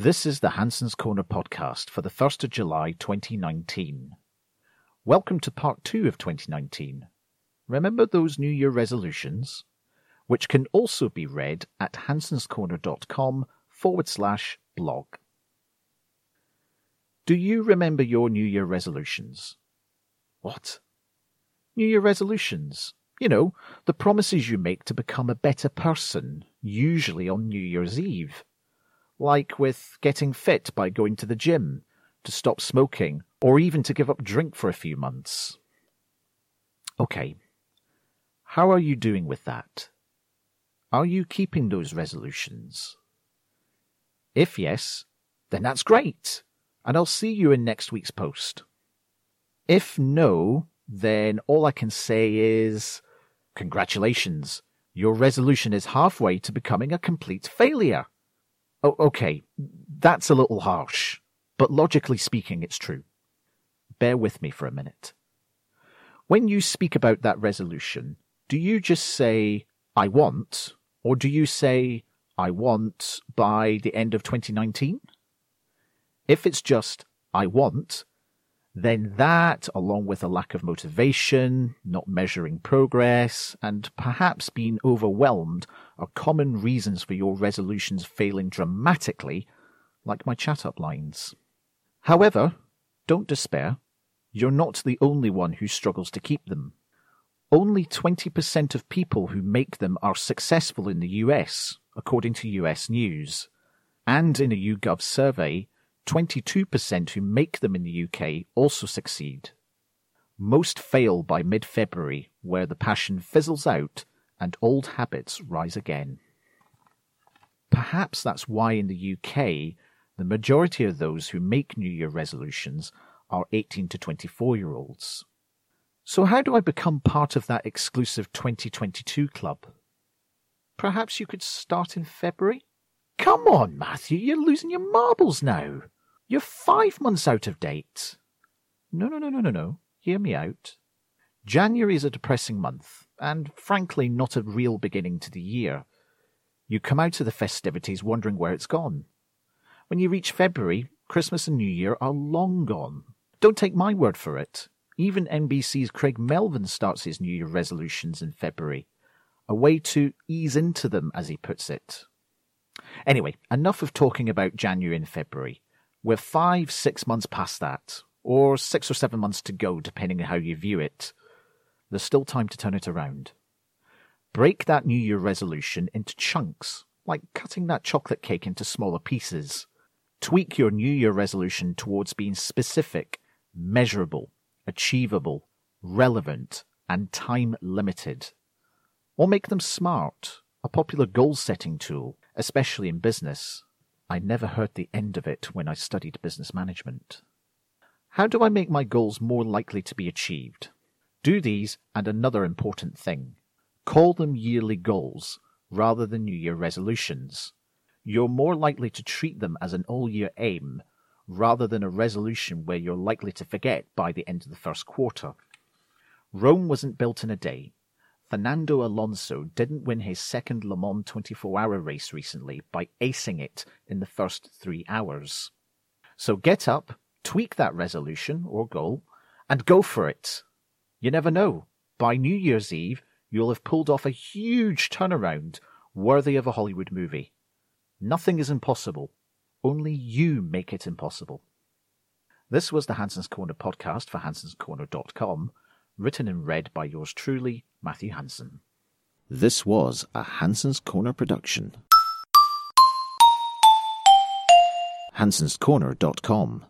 This is the Hanson's Corner podcast for the 1st of July 2019. Welcome to part 2 of 2019. Remember those New Year resolutions? Which can also be read at hansonscorner.com forward slash blog. Do you remember your New Year resolutions? What? New Year resolutions. You know, the promises you make to become a better person, usually on New Year's Eve. Like with getting fit by going to the gym, to stop smoking, or even to give up drink for a few months. Okay. How are you doing with that? Are you keeping those resolutions? If yes, then that's great, and I'll see you in next week's post. If no, then all I can say is Congratulations. Your resolution is halfway to becoming a complete failure. Oh, okay, that's a little harsh, but logically speaking, it's true. Bear with me for a minute. When you speak about that resolution, do you just say, I want, or do you say, I want by the end of 2019? If it's just, I want, then that, along with a lack of motivation, not measuring progress, and perhaps being overwhelmed, are common reasons for your resolutions failing dramatically, like my chat up lines. However, don't despair. You're not the only one who struggles to keep them. Only 20% of people who make them are successful in the US, according to US News. And in a YouGov survey, 22% who make them in the UK also succeed. Most fail by mid February, where the passion fizzles out and old habits rise again. Perhaps that's why in the UK, the majority of those who make New Year resolutions are 18 to 24 year olds. So, how do I become part of that exclusive 2022 club? Perhaps you could start in February? Come on, Matthew, you're losing your marbles now. You're five months out of date. No, no, no, no, no, no. Hear me out. January is a depressing month, and frankly, not a real beginning to the year. You come out of the festivities wondering where it's gone. When you reach February, Christmas and New Year are long gone. Don't take my word for it. Even NBC's Craig Melvin starts his New Year resolutions in February. A way to ease into them, as he puts it. Anyway, enough of talking about January and February. We're five, six months past that, or six or seven months to go, depending on how you view it. There's still time to turn it around. Break that New Year resolution into chunks, like cutting that chocolate cake into smaller pieces. Tweak your New Year resolution towards being specific, measurable, achievable, relevant, and time limited. Or make them smart, a popular goal setting tool, especially in business. I never heard the end of it when I studied business management. How do I make my goals more likely to be achieved? Do these and another important thing. Call them yearly goals rather than New Year resolutions. You're more likely to treat them as an all year aim rather than a resolution where you're likely to forget by the end of the first quarter. Rome wasn't built in a day, Fernando Alonso didn't win his second Le Mans 24 hour race recently by acing it in the first three hours. So get up, tweak that resolution or goal, and go for it. You never know. By New Year's Eve, you'll have pulled off a huge turnaround worthy of a Hollywood movie. Nothing is impossible. Only you make it impossible. This was the Hanson's Corner podcast for hansonscorner.com written and read by yours truly, Matthew Hanson. This was a Hanson's Corner production. hansonscorner.com